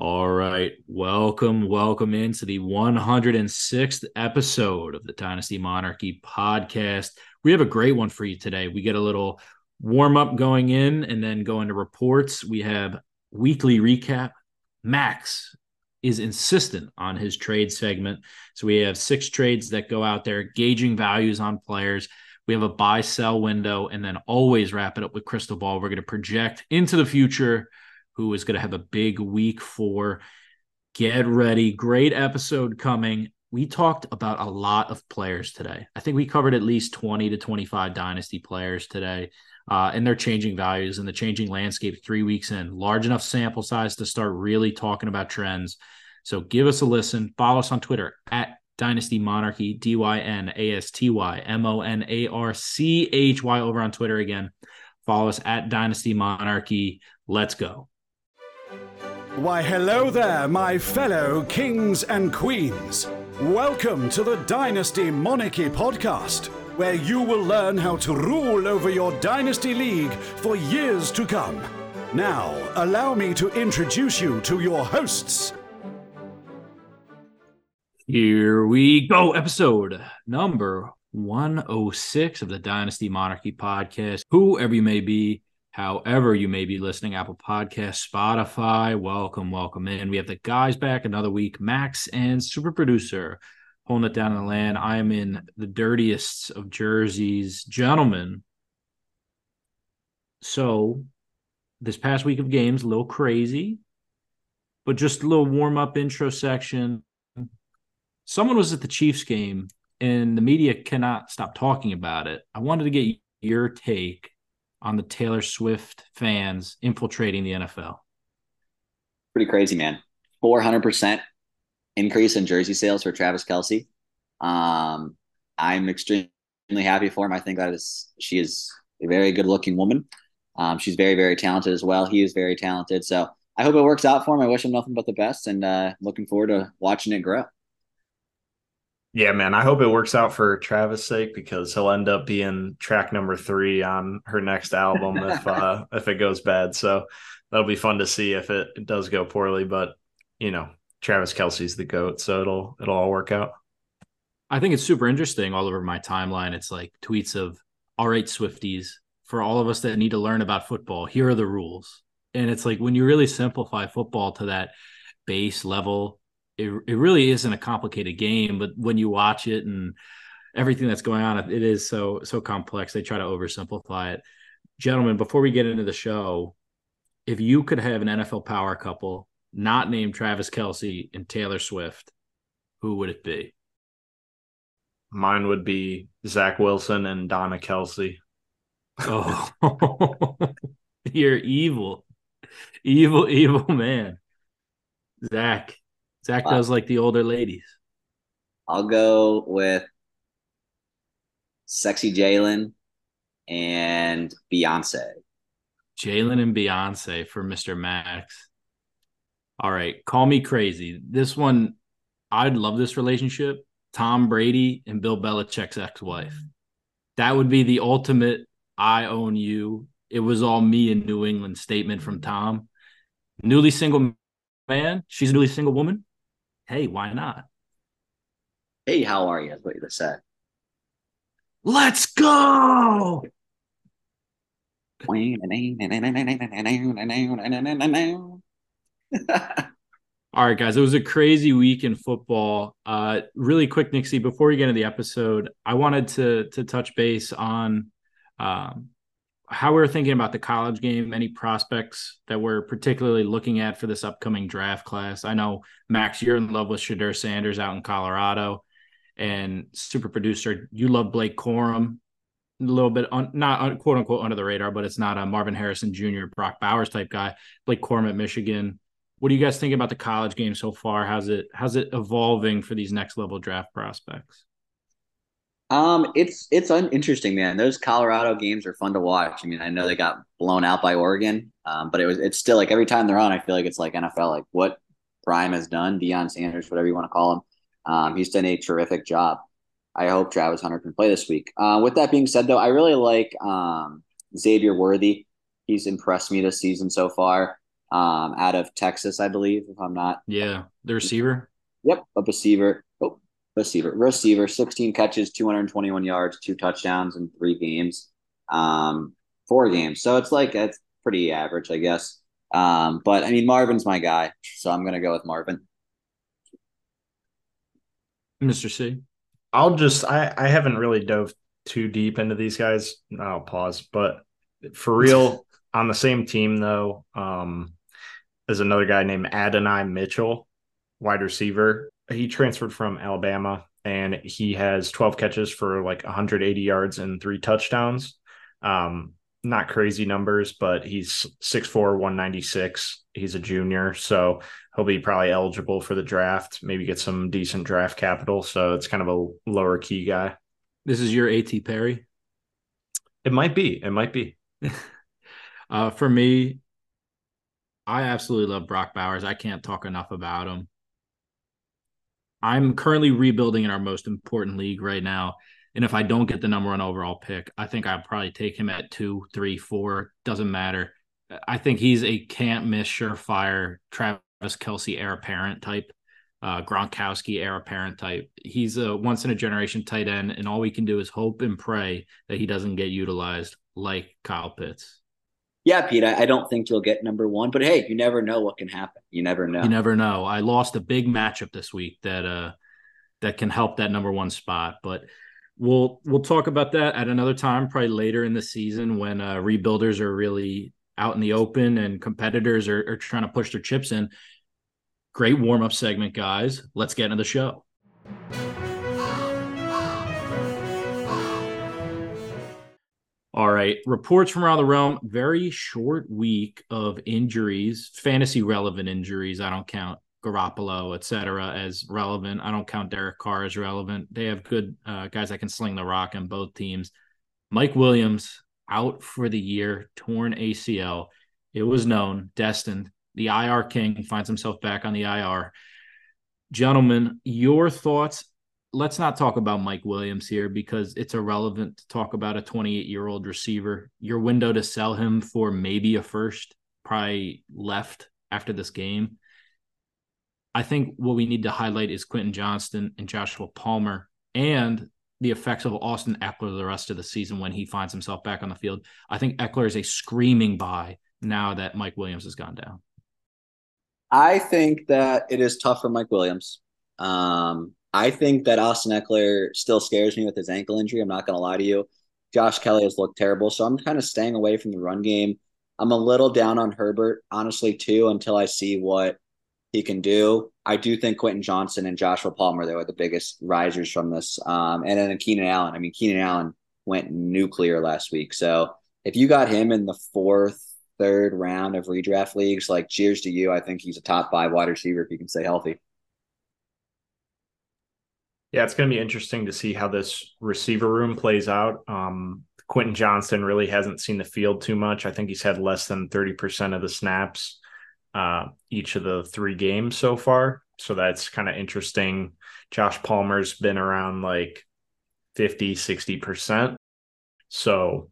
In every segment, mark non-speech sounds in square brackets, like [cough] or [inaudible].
All right. Welcome, welcome into the 106th episode of the Dynasty Monarchy podcast. We have a great one for you today. We get a little warm up going in and then go into reports. We have weekly recap. Max is insistent on his trade segment. So we have six trades that go out there, gauging values on players. We have a buy sell window and then always wrap it up with crystal ball. We're going to project into the future who is going to have a big week four. Get ready. Great episode coming. We talked about a lot of players today. I think we covered at least 20 to 25 dynasty players today. Uh, and they're changing values and the changing landscape three weeks in. Large enough sample size to start really talking about trends. So give us a listen. Follow us on Twitter at Dynasty Monarchy, D Y N A S T Y M O N A R C H Y over on Twitter again. Follow us at Dynasty Monarchy. Let's go. Why, hello there, my fellow kings and queens. Welcome to the Dynasty Monarchy podcast, where you will learn how to rule over your Dynasty League for years to come. Now, allow me to introduce you to your hosts. Here we go. Episode number 106 of the Dynasty Monarchy podcast. Whoever you may be, however you may be listening apple podcast spotify welcome welcome in. We have the guys back another week. Max and super producer holding it down in the land. I am in the dirtiest of jerseys. Gentlemen so this past week of games a little crazy but just a little warm-up intro section. Someone was at the chiefs game and the media cannot stop talking about it. I wanted to get your take on the Taylor Swift fans infiltrating the NFL? Pretty crazy, man. 400% increase in jersey sales for Travis Kelce. Um, I'm extremely happy for him. I think that is, she is a very good looking woman. Um, she's very, very talented as well. He is very talented. So I hope it works out for him. I wish him nothing but the best and uh, looking forward to watching it grow. Yeah, man. I hope it works out for Travis' sake because he'll end up being track number three on her next album if [laughs] uh, if it goes bad. So that'll be fun to see if it, it does go poorly. But you know, Travis Kelce's the goat, so it'll it'll all work out. I think it's super interesting. All over my timeline, it's like tweets of "All right, Swifties." For all of us that need to learn about football, here are the rules. And it's like when you really simplify football to that base level it, it really isn't a complicated game, but when you watch it and everything that's going on, it is so so complex. They try to oversimplify it. Gentlemen, before we get into the show, if you could have an NFL power couple not named Travis Kelce and Taylor Swift, who would it be? Mine would be Zach Wilson and Donna Kelce. Oh, [laughs] you're evil, evil, evil man. Zach, Zach uh, does like the older ladies. I'll go with sexy Jalen and Beyonce. Jalen and Beyonce for Mr. Max. All right, call me crazy. This one, I'd love this relationship. Tom Brady and Bill Belichick's ex-wife. That would be the ultimate I own you. It was all me in New England statement from Tom. Newly single man, she's a newly single woman hey, why not? Hey, how are you? That's what you just said. Let's go. All right, guys. It was a crazy week in football. Uh, really quick, Nixie. Before we get into the episode, I wanted to to touch base on um, how we're thinking about the college game, any prospects that we're particularly looking at for this upcoming draft class. I know Max, you're in love with Shedeur Sanders out in Colorado, and super producer, you love Blake Corum. A little bit, on, not quote unquote under the radar, but it's not a Marvin Harrison Jr., Brock Bowers type guy. Blake Corum at Michigan. What do you guys think about the college game so far? How's it how's it evolving for these next level draft prospects? Um, it's it's uninteresting, man. Those Colorado games are fun to watch. I mean, I know they got blown out by Oregon, um, but it was it's still like every time they're on, I feel like it's like NFL, like what Prime has done, Deion Sanders, whatever you want to call him. Um, he's done a terrific job. I hope Travis Hunter can play this week. Uh, with that being said, though, I really like um, Xavier Worthy. He's impressed me this season so far. um, out of Texas, I believe, if I'm not. Yeah, the receiver. Yep, a receiver. Receiver, receiver. 16 catches, 221 yards, two touchdowns in three games, um, four games. So it's like it's pretty average, I guess. Um, but I mean, Marvin's my guy, so I'm gonna go with Marvin. Mr. C. I'll just I I haven't really dove too deep into these guys. I'll pause, but for real, [laughs] on the same team though, um, is another guy named Adonai Mitchell, wide receiver. He transferred from Alabama and he has 12 catches for like 180 yards and three touchdowns. Um, not crazy numbers, but he's 6'4, 196. He's a junior, so he'll be probably eligible for the draft, maybe get some decent draft capital. So it's kind of a lower key guy. This is your AT Perry? It might be. It might be. [laughs] uh, for me, I absolutely love Brock Bowers. I can't talk enough about him. I'm currently rebuilding in our most important league right now. And if I don't get the number one overall pick, I think I'll probably take him at two, three, four. Doesn't matter. I think he's a can't miss, surefire Travis Kelce heir apparent type, uh, Gronkowski heir apparent type. He's a once in a generation tight end, and all we can do is hope and pray that he doesn't get utilized like Kyle Pitts yeah, Pete, I, I, don't think you'll get number one, but hey, you never know what can happen. You never know. You never know. I lost a big matchup this week that uh that can help that number one spot, but we'll we'll talk about that at another time, probably later in the season when uh, rebuilders are really out in the open and competitors are, are trying to push their chips in. Great warm up segment, guys. Let's get into the show. All right. Reports from around the realm. Very short week of injuries, fantasy relevant injuries. I don't count Garoppolo, et cetera, as relevant. I don't count Derek Carr as relevant. They have good uh, guys that can sling the rock on both teams. Mike Williams out for the year, torn ACL. It was known, destined. The IR king finds himself back on the IR. Gentlemen, your thoughts let's not talk about Mike Williams here because it's irrelevant to talk about a 28 year old receiver. Your window to sell him for maybe a first probably left after this game. I think what we need to highlight is Quentin Johnston and Joshua Palmer and the effects of Austin Ekeler the rest of the season when he finds himself back on the field. I think Ekeler is a screaming buy now that Mike Williams has gone down. I think that it is tough for Mike Williams. Um, I think that Austin Ekeler still scares me with his ankle injury. I'm not going to lie to you. Josh Kelley has looked terrible, so I'm kind of staying away from the run game. I'm a little down on Herbert, honestly, too, until I see what he can do. I do think Quentin Johnston and Joshua Palmer, they were the biggest risers from this. Um, and then Keenan Allen. I mean, Keenan Allen went nuclear last week. So if you got him in the fourth, third round of redraft leagues, like cheers to you. I think he's a top five wide receiver if he can stay healthy. Yeah, it's going to be interesting to see how this receiver room plays out. Um, Quentin Johnston really hasn't seen the field too much. I think he's had less than 30% of the snaps uh, each of the three games so far. So that's kind of interesting. Josh Palmer's been around like 50, 60%. So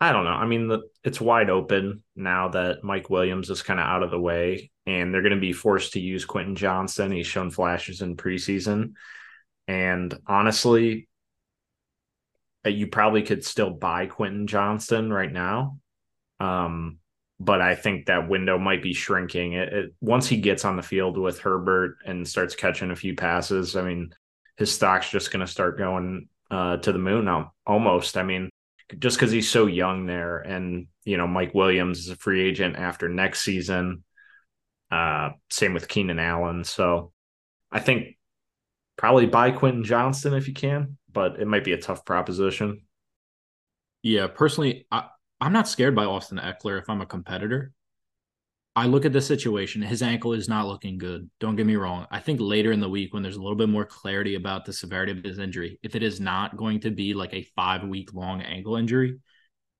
I don't know. I mean, the, it's wide open now that Mike Williams is kind of out of the way, and they're going to be forced to use Quentin Johnston. He's shown flashes in preseason. And honestly, uh, you probably could still buy Quentin Johnston right now. Um, but I think that window might be shrinking. It, it, once he gets on the field with Herbert and starts catching a few passes, I mean, his stock's just going to start going uh, to the moon. Almost. I mean, just because he's so young there, and you know, Mike Williams is a free agent after next season. Uh, same with Keenan Allen. So I think probably buy Quentin Johnston if you can, but it might be a tough proposition. Yeah, personally, I, I'm not scared by Austin Ekeler if I'm a competitor. I look at the situation. His ankle is not looking good. Don't get me wrong. I think later in the week, when there's a little bit more clarity about the severity of his injury, if it is not going to be like a five week long ankle injury,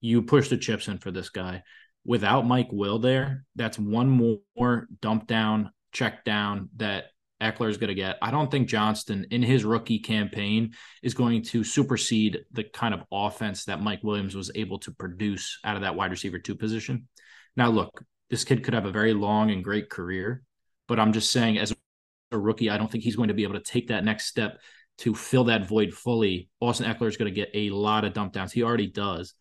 you push the chips in for this guy. Without Mike Will there, that's one more dump down, check down that Ekeler is going to get. I don't think Johnston in his rookie campaign is going to supersede the kind of offense that Mike Williams was able to produce out of that wide receiver two position. Now, look, This kid could have a very long and great career, but I'm just saying, as a rookie, I don't think he's going to be able to take that next step to fill that void fully. Austin Ekeler is going to get a lot of dump downs. He already does.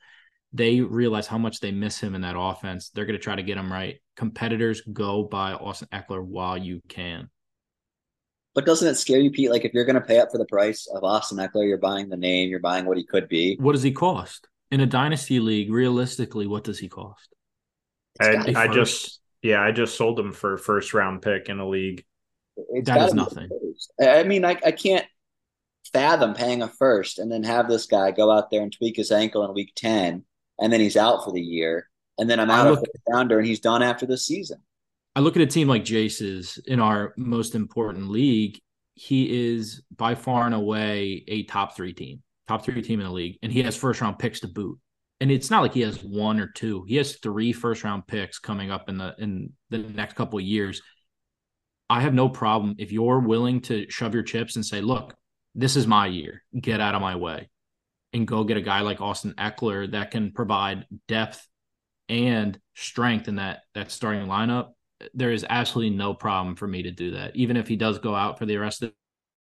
They realize how much they miss him in that offense. They're going to try to get him right. Competitors go by Austin Ekeler while you can. But doesn't it scare you, Pete? Like if you're going to pay up for the price of Austin Ekeler, you're buying the name, you're buying what he could be. What does he cost in a dynasty league? Realistically, what does he cost? I, I just yeah, I just sold him for first round pick in a league. It's That is nothing. I mean, I, I can't fathom paying a first and then have this guy go out there and tweak his ankle in week 10 and then he's out for the year. And then I'm I out look- of the rounder and he's done after the season. I look at a team like Jace's in our most important league. He is by far and away a top three team, top three team in the league, and he has first round picks to boot. And it's not like he has one or two; he has three first round picks coming up in the in the next couple of years. I have no problem if you're willing to shove your chips and say, "Look, this is my year. Get out of my way," and go get a guy like Austin Ekeler that can provide depth and strength in that that starting lineup there is absolutely no problem for me to do that. Even if he does go out for the rest of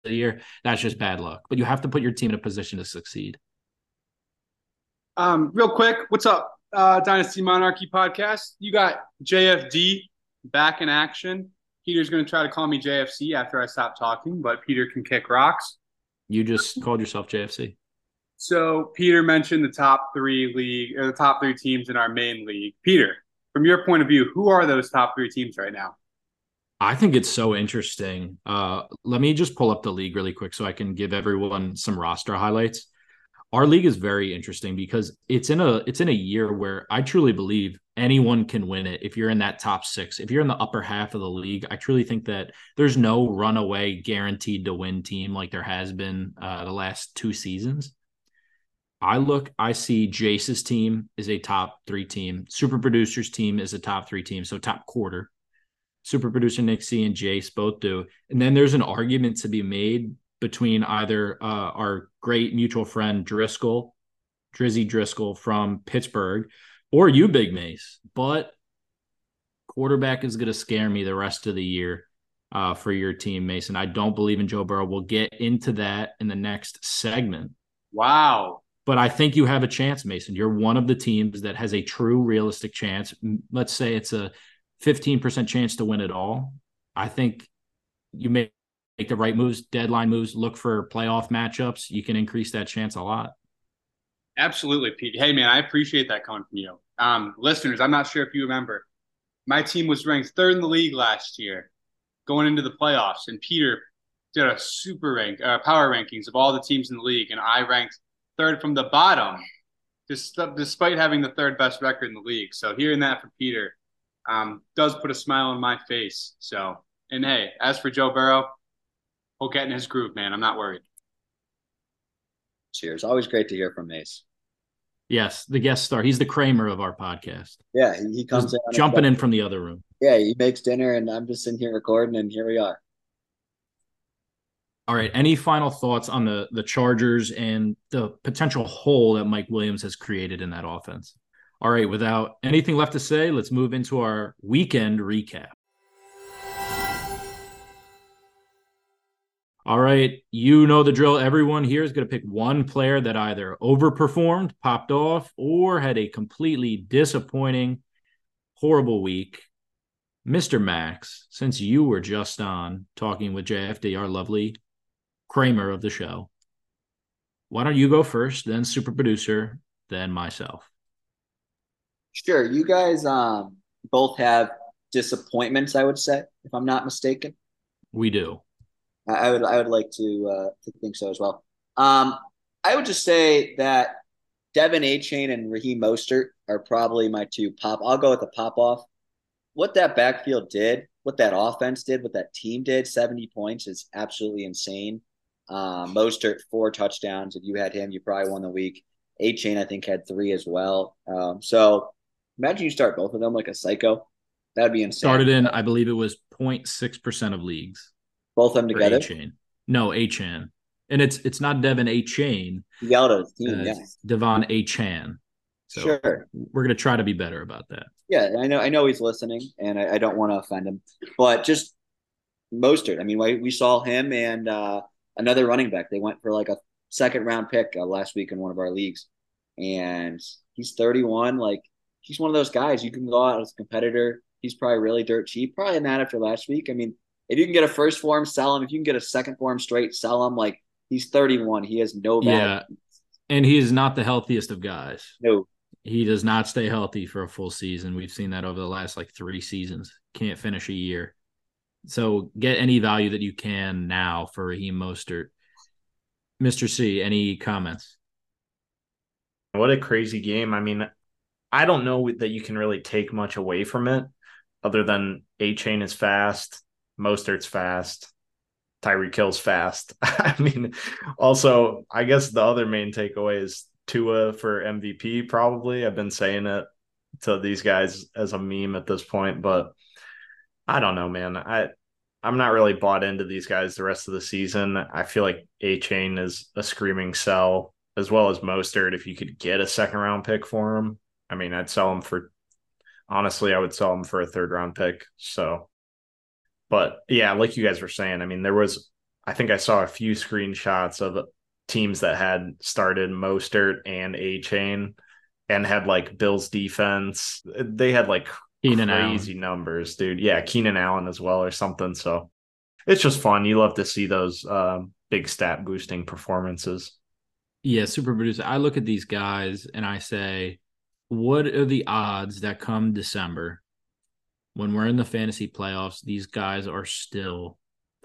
the year, that's just bad luck. But you have to put your team in a position to succeed. Um, real quick, what's up, uh, Dynasty Monarchy podcast? You got JFD back in action. Peter's going to try to call me JFC after I stop talking, but Peter can kick rocks. You just called yourself JFC. So Peter mentioned the top three league or the top three teams in our main league. Peter, from your point of view, who are those top three teams right now? I think it's so interesting. Uh, let me just pull up the league really quick so I can give everyone some roster highlights. Our league is very interesting because it's in a it's in a year where I truly believe anyone can win it if you're in that top six. If you're in the upper half of the league, I truly think that there's no runaway guaranteed to win team like there has been uh, the last two seasons. I look, I see Jace's team is a top three team. Super Producers team is a top three team, so top quarter. Super Producer Nick C and Jace both do. And then there's an argument to be made between either uh, our great mutual friend Driscoll, Drizzy Driscoll from Pittsburgh, or you, Big Mace. But quarterback is going to scare me the rest of the year uh, for your team, Mason. I don't believe in Joe Burrow. We'll get into that in the next segment. Wow. But I think you have a chance, Mason. You're one of the teams that has a true realistic chance. Let's say it's a 15% chance to win it all. I think you make, make the right moves, deadline moves, look for playoff matchups. You can increase that chance a lot. Absolutely, Pete. Hey, man, I appreciate that coming from you. Um, listeners, I'm not sure if you remember, my team was ranked third in the league last year going into the playoffs, and Peter did a super rank, uh, power rankings of all the teams in the league, and I ranked third from the bottom, just despite having the third best record in the league. So hearing that from Peter um, does put a smile on my face. So, and hey, as for Joe Burrow, he'll get in his groove, man. I'm not worried. Cheers. Always great to hear from Mace. Yes, the guest star. He's the Kramer of our podcast. Yeah, he, he comes in jumping in from the other room. Yeah, he makes dinner and I'm just in here recording and here we are. All right. Any final thoughts on the the Chargers and the potential hole that Mike Williams has created in that offense? All right. Without anything left to say, let's move into our weekend recap. All right. You know the drill. Everyone here is going to pick one player that either overperformed, popped off, or had a completely disappointing, horrible week. Mr. Max, since you were just on talking with JFD, our lovely Kramer of the show, why don't you go first, then super producer, then myself? Sure. You guys um, both have disappointments, I would say, if I'm not mistaken. We do. I, I would I would like to uh, to think so as well. Um, I would just say that De'Von Achane and Raheem Mostert are probably my two pop. I'll go with the pop off. What that backfield did, what that offense did, what that team did, 70 points is absolutely insane. Um, Mostert, four touchdowns. If you had him, you probably won the week. Achane, I think, had three as well. Um, so imagine you start both of them like a psycho. That'd be insane. Started in, I believe it was 0.6% of leagues both of them together. A chain. No, A Chan. And it's it's not Devin A Chain, He yelled at his team. uh, yeah, Devon A Chan. So sure. we're gonna try to be better about that. Yeah, I know. I know he's listening, and I, I don't want to offend him, but just Mostert. I mean, we saw him and uh, another running back. They went for like a second round pick uh, last week in one of our leagues, and he's 31. Like he's one of those guys you can go out as a competitor. He's probably really dirt cheap. Probably not after last week. I mean, if you can get a first form, sell him. If you can get a second form straight, sell him. Like he's 31. He has no value. Yeah, and he is not the healthiest of guys. No, he does not stay healthy for a full season. We've seen that over the last like three seasons. Can't finish a year. So get any value that you can now for Raheem Mostert. Mr. C, any comments? What a crazy game. I mean, I don't know that you can really take much away from it other than Achane is fast, Mostert's fast, Tyreek Hill's fast. [laughs] I mean, also, I guess the other main takeaway is Tua for MVP, probably. I've been saying it to these guys as a meme at this point, but I don't know, man. I I'm not really bought into these guys the rest of the season. I feel like Achane is a screaming sell as well as Mostert. If you could get a second round pick for him, I mean, I'd sell him for honestly, I would sell him for a third round pick. So, but yeah, like you guys were saying, I mean, there was, I think I saw a few screenshots of teams that had started Mostert and Achane and had like Bills defense. They had like Keenan crazy Allen. numbers, dude. Yeah, Keenan Allen as well or something. So it's just fun. You love to see those um, big stat boosting performances. Yeah, super producer. I look at these guys and I say, what are the odds that come December when we're in the fantasy playoffs, these guys are still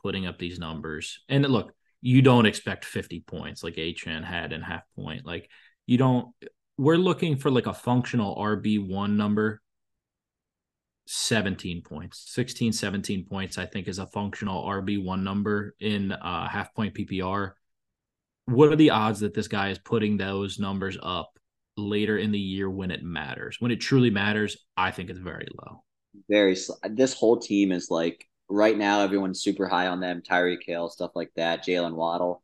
putting up these numbers? And look, you don't expect 50 points like Achane had in half point. Like you don't we're looking for like a functional RB1 number 17 points. 16 17 points i think is a functional rb1 number in uh, half point ppr what are the odds that this guy is putting those numbers up later in the year when it matters? When it truly matters i think it's very low. Very this whole team is like right now everyone's super high on them Tyreek Hill stuff like that Jaylen Waddle.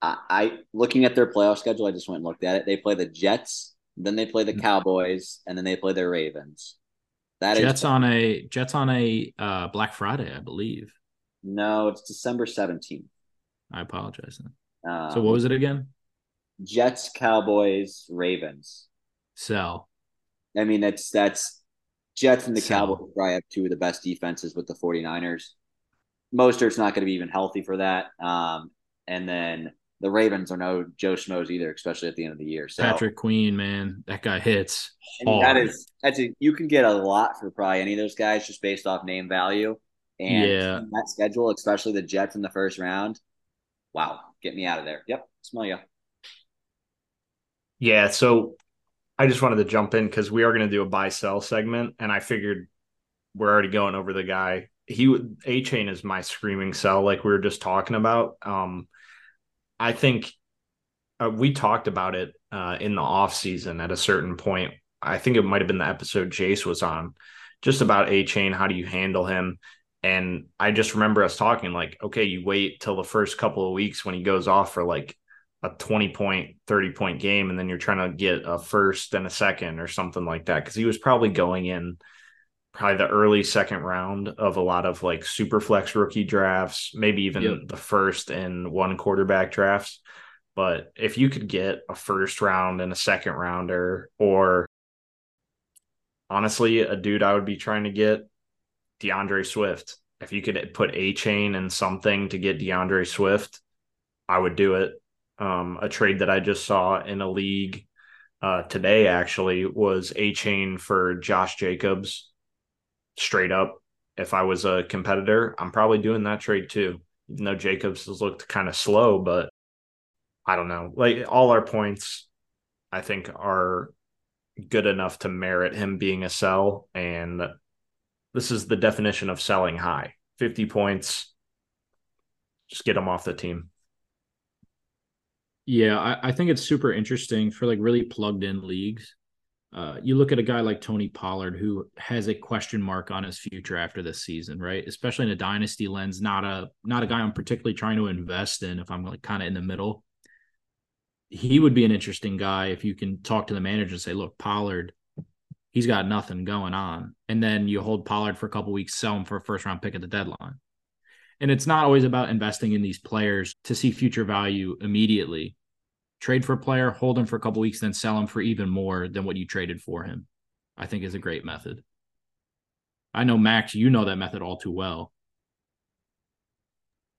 I, I looking at their playoff schedule I just went and looked at it. They play the Jets then they play the mm. Cowboys and then they play the Ravens that Jets is, on a Jets on a uh, Black Friday, I believe. No, it's December seventeenth. I apologize. Um, so what was it again? Jets, Cowboys, Ravens. Sell. I mean, that's that's Jets and the Sell. Cowboys probably have two of the best defenses with the 49ers. Mostert's not going to be even healthy for that. Um, and then the Ravens are no Joe Schmoes either, especially at the end of the year. So Patrick Queen, man, that guy hits. that is that's a, you can get a lot for probably any of those guys just based off name value. And yeah. that schedule, especially the Jets in the first round. Wow, get me out of there. Yep, smell you. Yeah, so I just wanted to jump in because we are going to do a buy sell segment, and I figured we're already going over the guy. He Achane is my screaming sell, like we were just talking about. Um, I think uh, we talked about it uh, in the off season at a certain point. I think it might have been the episode Jace was on, just about Achane. How do you handle him? And I just remember us talking like, okay, you wait till the first couple of weeks when he goes off for like a 20 point, 30 point game, and then you're trying to get a first and a second or something like that. Cause he was probably going in probably the early second round of a lot of like super flex rookie drafts, maybe even yep. the first and one quarterback drafts. But if you could get a first round and a second rounder, or honestly, a dude I would be trying to get, DeAndre Swift. If you could put a chain and something to get DeAndre Swift, I would do it. Um, a trade that I just saw in a league uh, today actually was a chain for Josh Jacobs straight up, if I was a competitor, I'm probably doing that trade too. Even though Jacobs has looked kind of slow, but I don't know. Like all our points, I think are good enough to merit him being a sell. And this is the definition of selling high 50 points. Just get him off the team. Yeah, I, I think it's super interesting for like really plugged in leagues uh, you look at a guy like Tony Pollard who has a question mark on his future after this season, right? Especially in a dynasty lens, not a not a guy I'm particularly trying to invest in if I'm like kind of in the middle. He would be an interesting guy if you can talk to the manager and say, look, Pollard, he's got nothing going on. And then you hold Pollard for a couple weeks, sell him for a first round pick at the deadline. And it's not always about investing in these players to see future value immediately. Trade for a player, hold him for a couple weeks, then sell him for even more than what you traded for him. I think is a great method. I know Max, you know that method all too well.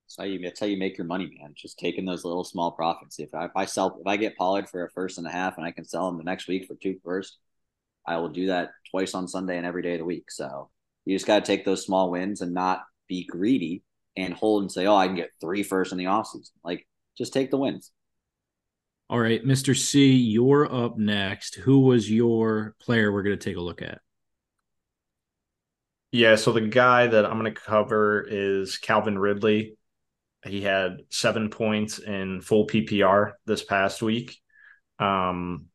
That's how you that's how you make your money, man. Just taking those little small profits. If I, if I sell if I get Pollard for a first and a half and I can sell him the next week for two first, I will do that twice on Sunday and every day of the week. So you just got to take those small wins and not be greedy and hold and say, oh, I can get three first in the offseason. Like, just take the wins. All right, Mr. C, you're up next. Who was your player we're going to take a look at? Yeah, so the guy that I'm going to cover is Calvin Ridley. He had seven points in full PPR this past week. Um,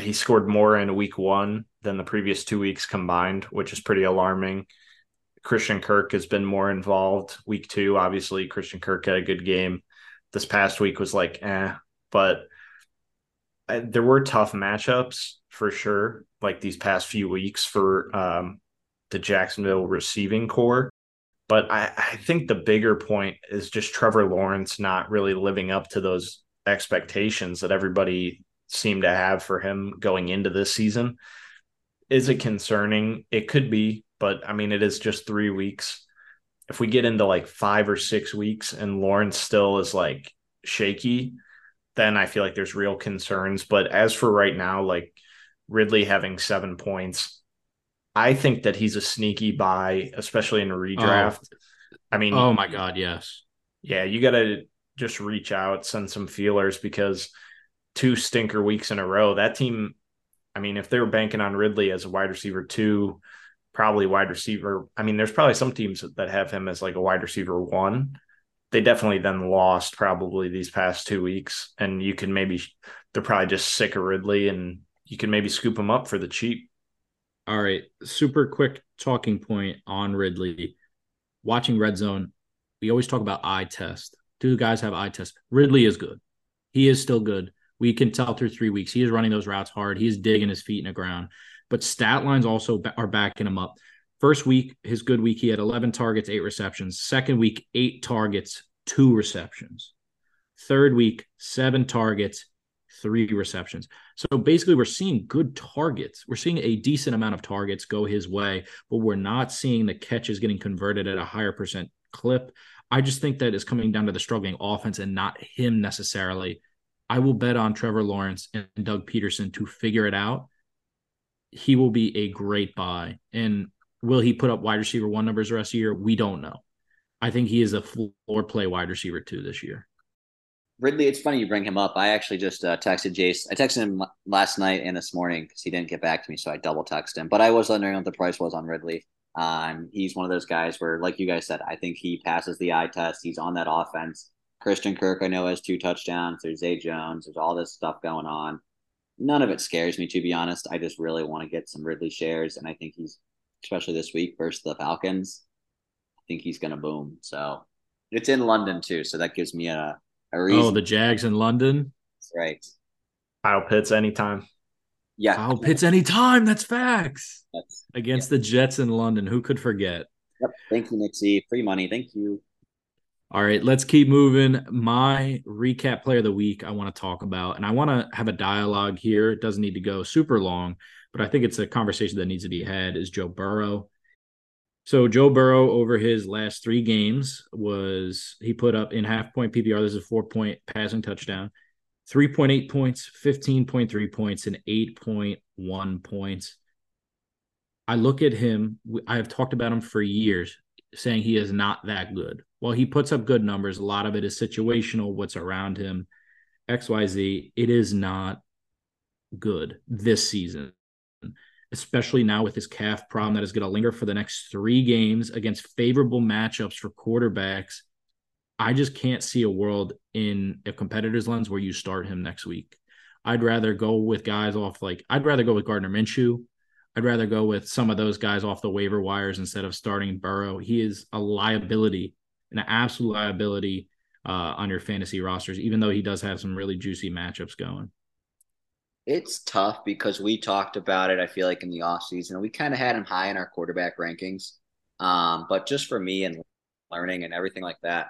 he scored more in week one than the previous two weeks combined, which is pretty alarming. Christian Kirk has been more involved. Week two, obviously, Christian Kirk had a good game. This past week was like, eh, but I, there were tough matchups for sure, like these past few weeks for um, the Jacksonville receiving core. But I, I think the bigger point is just Trevor Lawrence not really living up to those expectations that everybody seemed to have for him going into this season. Is it concerning? It could be, but I mean, it is just three weeks. If we get into like five or six weeks and Lawrence still is like shaky, then I feel like there's real concerns. But as for right now, like Ridley having seven points, I think that he's a sneaky buy, especially in a oh. redraft. Oh. I mean, oh my God, yes. Yeah, you got to just reach out, send some feelers because – two stinker weeks in a row. That team, I mean, if they were banking on Ridley as a wide receiver two, probably wide receiver. I mean, there's probably some teams that have him as like a wide receiver one. They definitely then lost probably these past two weeks. And you can maybe, they're probably just sick of Ridley and you can maybe scoop them up for the cheap. All right. Super quick talking point on Ridley. Watching Red Zone, we always talk about eye test. Do guys have eye test? Ridley is good. He is still good. We can tell through three weeks. He is running those routes hard. He's digging his feet in the ground. But stat lines also are backing him up. First week, his good week, he had 11 targets, eight receptions. Second week, eight targets, two receptions. Third week, seven targets, three receptions. So basically, we're seeing good targets. We're seeing a decent amount of targets go his way, but we're not seeing the catches getting converted at a higher percent clip. I just think that is coming down to the struggling offense and not him necessarily I will bet on Trevor Lawrence and Doug Pederson to figure it out. He will be a great buy. And will he put up wide receiver one numbers the rest of the year? We don't know. I think he is a floor play wide receiver two this year. Ridley, it's funny you bring him up. I actually just uh, texted Jace. I texted him last night and this morning because he didn't get back to me, so I double texted him. But I was wondering what the price was on Ridley. Um, he's one of those guys where, like you guys said, I think he passes the eye test. He's on that offense. Christian Kirk, I know, has two touchdowns. There's Zay Jones. There's all this stuff going on. None of it scares me, to be honest. I just really want to get some Ridley shares, and I think he's, especially this week versus the Falcons, I think he's going to boom. So it's in London too, so that gives me a, a reason. Oh, the Jags in London. That's right. Kyle Pitts anytime. Yeah, Kyle Pitts anytime. That's facts. That's, Against yeah. the Jets in London, who could forget? Yep. Thank you, Nixie. Free money. Thank you. All right, let's keep moving. My recap player of the week I want to talk about, and I want to have a dialogue here. It doesn't need to go super long, but I think it's a conversation that needs to be had is Joe Burrow. So Joe Burrow over his last three games was he put up in half point PPR. This is a four point passing touchdown, 3.8 points, 15.3 points, and 8.1 points. I look at him, I have talked about him for years, saying he is not that good while he puts up good numbers, a lot of it is situational, what's around him, XYZ. It is not good this season, especially now with this calf problem that is going to linger for the next three games against favorable matchups for quarterbacks. I just can't see a world in a competitor's lens where you start him next week. I'd rather go with guys off like I'd rather go with Gardner Minshew. I'd rather go with some of those guys off the waiver wires instead of starting Burrow. He is a liability an absolute liability uh, on your fantasy rosters, even though he does have some really juicy matchups going. It's tough because we talked about it, I feel like, in the offseason. We kind of had him high in our quarterback rankings. Um, but just for me and learning and everything like that,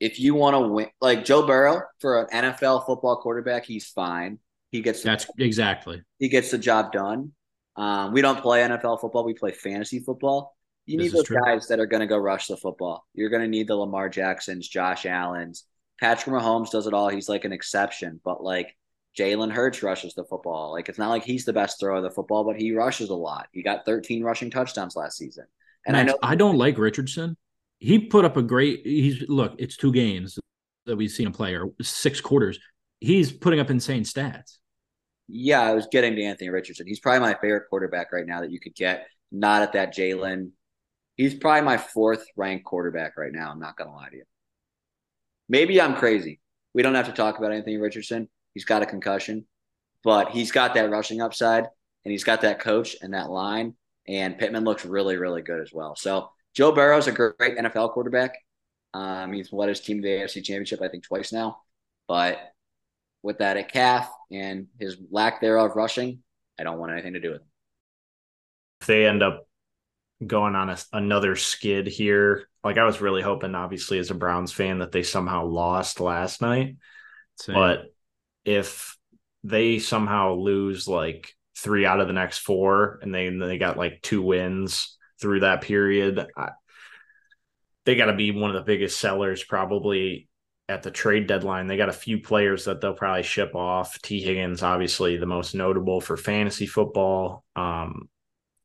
if you want to win, like Joe Burrow for an NFL football quarterback, he's fine. He gets that's exactly he gets the job done. Um, we don't play NFL football; we play fantasy football. You This need those true. guys that are going to go rush the football. You're going to need the Lamar Jacksons, Josh Allen's. Patrick Mahomes does it all. He's like an exception, but like Jalen Hurts rushes the football. Like it's not like he's the best thrower of the football, but he rushes a lot. He got 13 rushing touchdowns last season. And Max, I know I don't like Richardson. He put up a great. He's look. It's two games that we've seen him play, or six quarters. He's putting up insane stats. Yeah, I was getting to Anthony Richardson. He's probably my favorite quarterback right now that you could get. Not at that Jalen. He's probably my fourth ranked quarterback right now. I'm not gonna lie to you. Maybe I'm crazy. We don't have to talk about Anthony Richardson. He's got a concussion, but he's got that rushing upside and he's got that coach and that line. And Pittman looks really, really good as well. So Joe Burrow's a great NFL quarterback. Um, he's led his team to the AFC Championship, I think, twice now. But with that at calf and his lack thereof rushing, I don't want anything to do with him. if they end up going on a, another skid here, like I was really hoping, obviously, as a Browns fan, that they somehow lost last night. Same. But if they somehow lose like three out of the next four, and they they got like two wins through that period, I, they got to be one of the biggest sellers probably at the trade deadline. They got a few players that they'll probably ship off. Tee Higgins, obviously the most notable for fantasy football. Um,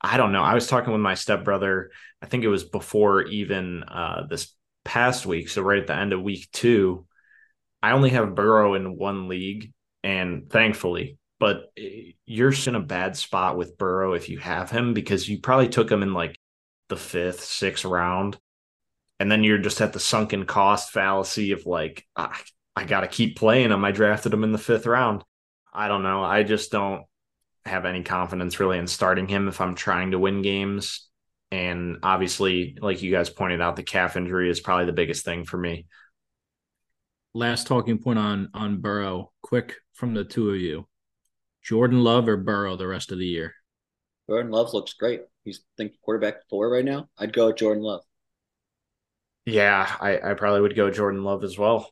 I don't know. I was talking with my stepbrother. I think it was before even uh, this past week. So right at the end of week two, I only have Burrow in one league, and thankfully, but eh, you're in a bad spot with Burrow if you have him because you probably took him in like the fifth, sixth round, and then you're just at the sunken cost fallacy of like I, I got to keep playing him. I drafted him in the fifth round. I don't know. I just don't have any confidence really in starting him if I'm trying to win games. And obviously, like you guys pointed out, the calf injury is probably the biggest thing for me. last talking point on on Burrow. Quick from the two of you, Jordan Love or Burrow the rest of the year. Jordan Love looks great. He's think quarterback four right now. I'd go with Jordan Love. Yeah, I, I probably would go Jordan Love as well.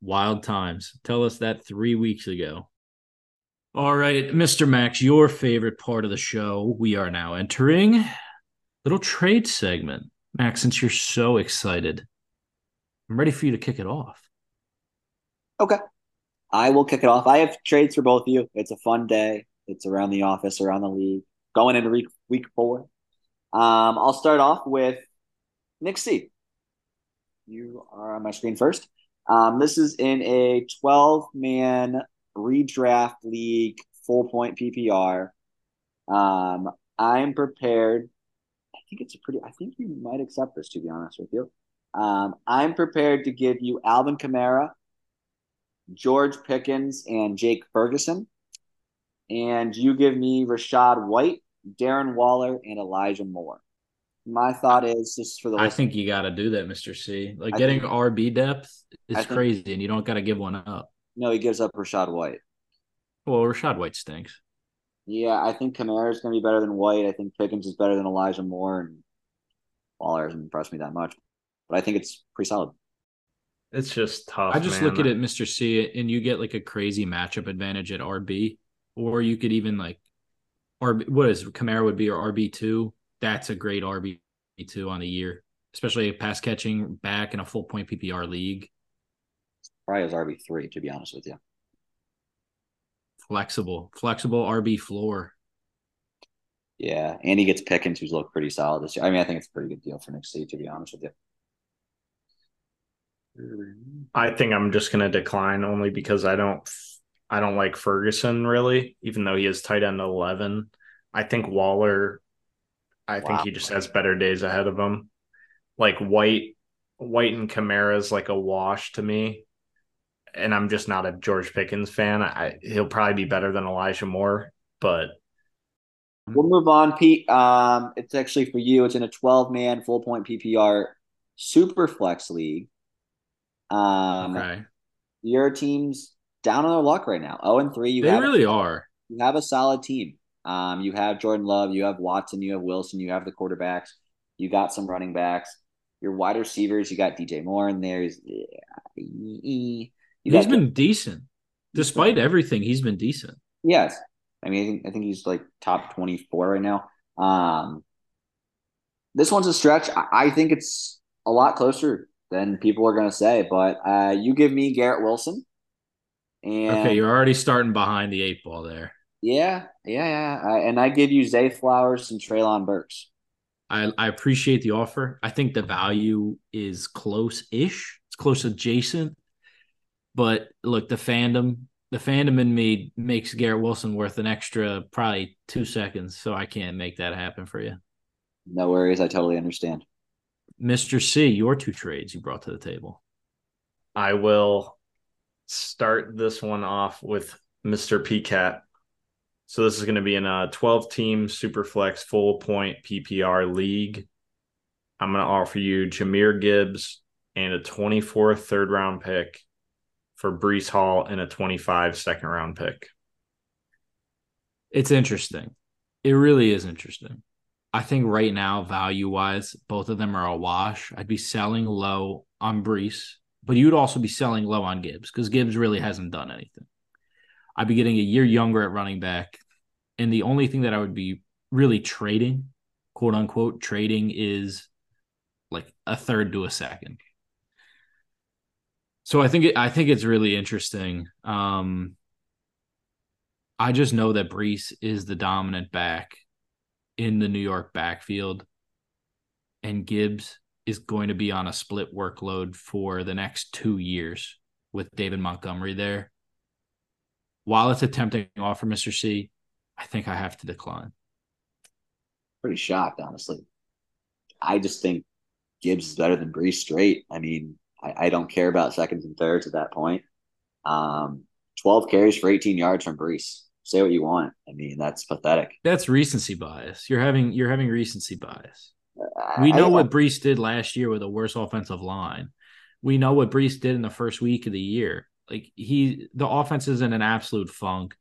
Wild times. Tell us that three weeks ago. All right, Mr. Max, your favorite part of the show. We are now entering little trade segment. Max, since you're so excited, I'm ready for you to kick it off. Okay. I will kick it off. I have trades for both of you. It's a fun day. It's around the office, around the league, going into week week four. Um, I'll start off with Nick C. You are on my screen first. Um, this is in a 12 man redraft league, full point PPR. Um, I'm prepared. I think it's a pretty, I think you might accept this, to be honest with you. Um, I'm prepared to give you Alvin Kamara, George Pickens, and Jake Ferguson. And you give me Rachaad White, Darren Waller, and Elijah Moore. My thought is just for the I think you got to do that, Mr. C. Like I getting think- RB depth is think- crazy, and you don't got to give one up. No, he gives up Rachaad White. Well, Rachaad White stinks. Yeah, I think Kamara is going to be better than White. I think Pickens is better than Elijah Moore, and Waller hasn't impressed me that much. But I think it's pretty solid. It's just tough. I just man. look at it, Mr. C, and you get like a crazy matchup advantage at RB, or you could even like RB. What is Kamara would be your RB two? That's a great RB two on the year, especially a pass catching back in a full point PPR league. Probably as RB three, to be honest with you. Flexible, flexible RB floor. Yeah, and he gets Pickens, who's looked pretty solid this year. I mean, I think it's a pretty good deal for Nick C, to be honest with you. I think I'm just going to decline only because I don't I don't like Ferguson really, even though he is tight end 11. I think Waller I think he just has better days ahead of him. Like White White and Kamara is like a wash to me. And I'm just not a George Pickens fan. I he'll probably be better than Elijah Moore, but We'll move on, Pete. Um, it's actually for you. It's in a 12 man full point PPR super flex league. Um, Okay. your team's down on their luck right now. 0 and 3. You they have, really are. You have a solid team. Um, you have Jordan Love, you have Watson, you have Wilson, you have the quarterbacks, you got some running backs. Your wide receivers, you got DJ Moore in there. He's, he's been decent. Despite everything, he's been decent. Yes. I mean, I think, I think he's like top 24 right now. Um, this one's a stretch. I, I think it's a lot closer than people are going to say, but uh, you give me Garrett Wilson. And okay, you're already starting behind the eight ball there. Yeah, yeah, yeah. I, and I give you Zay Flowers and Treylon Burks. I, I appreciate the offer. I think the value is close ish. It's close adjacent. But look, the fandom, the fandom in me makes Garrett Wilson worth an extra probably two seconds. So I can't make that happen for you. No worries. I totally understand. Mr. C, your two trades you brought to the table. I will start this one off with Mr. PCAT. So this is going to be in a 12 team Superflex full point PPR league. I'm going to offer you Jahmyr Gibbs and a 24 third round pick for Breece Hall and a 25 second round pick. It's interesting. It really is interesting. I think right now, value wise, both of them are a wash. I'd be selling low on Breece, but you would also be selling low on Gibbs because Gibbs really hasn't done anything. I'd be getting a year younger at running back. And the only thing that I would be really trading, quote unquote, trading is like a third to a second. So I think it, I think it's really interesting. Um, I just know that Breece is the dominant back in the New York backfield, and Gibbs is going to be on a split workload for the next two years with David Montgomery there while it's a tempting offer, Mr. C, I think I have to decline. Pretty shocked, honestly. I just think Gibbs is better than Breece straight. I mean, I, I don't care about seconds and thirds at that point. Um, 12 carries for 18 yards from Breece. Say what you want. I mean, that's pathetic. That's recency bias. You're having you're having recency bias. We know I, what Breece did last year with a worse offensive line. We know what Breece did in the first week of the year. Like he, the offense is in an absolute funk.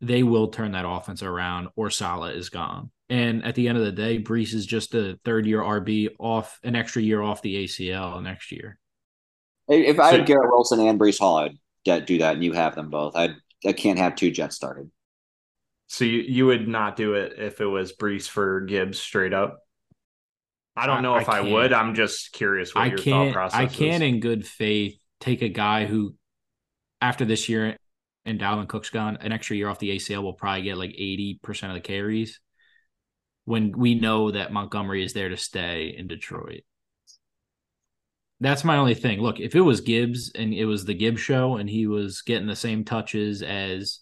They will turn that offense around, or Salah is gone. And at the end of the day, Breece is just a third year RB off an extra year off the ACL next year. If I had Garrett Wilson and Breece Hall, I'd do that, and you have them both. I I can't have two Jets started. So you you would not do it if it was Breece for Gibbs straight up. I don't know I, if I, I would. I'm just curious what I your thought process. I can, in good faith, take a guy who after this year and Dalvin Cook's gone, an extra year off the ACL will probably get like 80% of the carries when we know that Montgomery is there to stay in Detroit. That's my only thing. Look, if it was Gibbs and it was the Gibbs show and he was getting the same touches as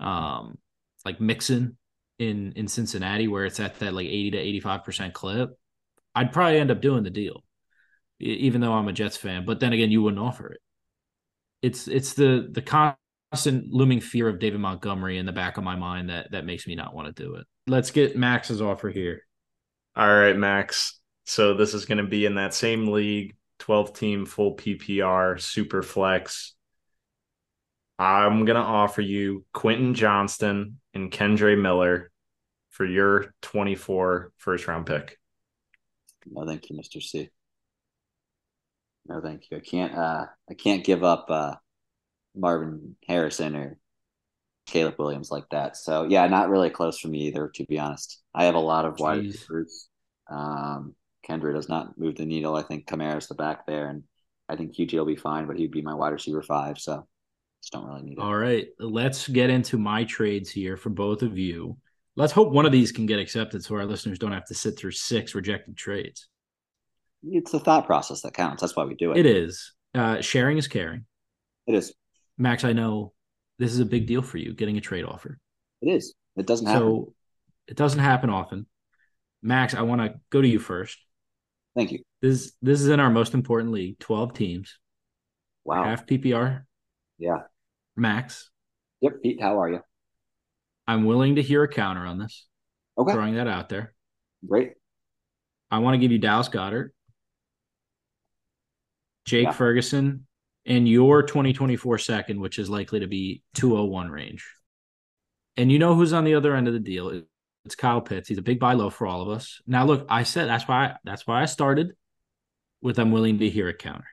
um like Mixon in in Cincinnati where it's at that like 80 to 85% clip, I'd probably end up doing the deal. Even though I'm a Jets fan, but then again you wouldn't offer it it's it's the the constant looming fear of David Montgomery in the back of my mind that that makes me not want to do it. Let's get Max's offer here. All right, Max. So this is going to be in that same league, 12 team full PPR super flex. I'm going to offer you Quentin Johnston and Kendre Miller for your 24 first round pick. No, thank you, Mr. C. No, thank you. I can't. Uh, I can't give up uh, Marvin Harrison or Caleb Williams like that. So yeah, not really close for me either. To be honest, I have a lot of wide receivers. Um, Kendre does not move the needle. I think Kamara's the back there, and I think QT will be fine, but he'd be my wide receiver five. So just don't really need it. All right, let's get into my trades here for both of you. Let's hope one of these can get accepted, so our listeners don't have to sit through six rejected trades it's the thought process that counts. That's why we do it. It is. Uh, sharing is caring. It is. Max, I know this is a big deal for you getting a trade offer. It is. It doesn't happen. So it doesn't happen often. Max, I want to go to you first. Thank you. This this is in our most important league, 12 teams. Wow. Half PPR. Yeah. Max. Yep, Pete, how are you? I'm willing to hear a counter on this. Okay. Throwing that out there. Great. I want to give you Dallas Goedert, Jake yeah. Ferguson and your 2024 second, which is likely to be 201 range. And you know who's on the other end of the deal? It's Kyle Pitts. He's a big buy low for all of us. Now, look, I said that's why I, that's why I started with I'm willing to hear a counter.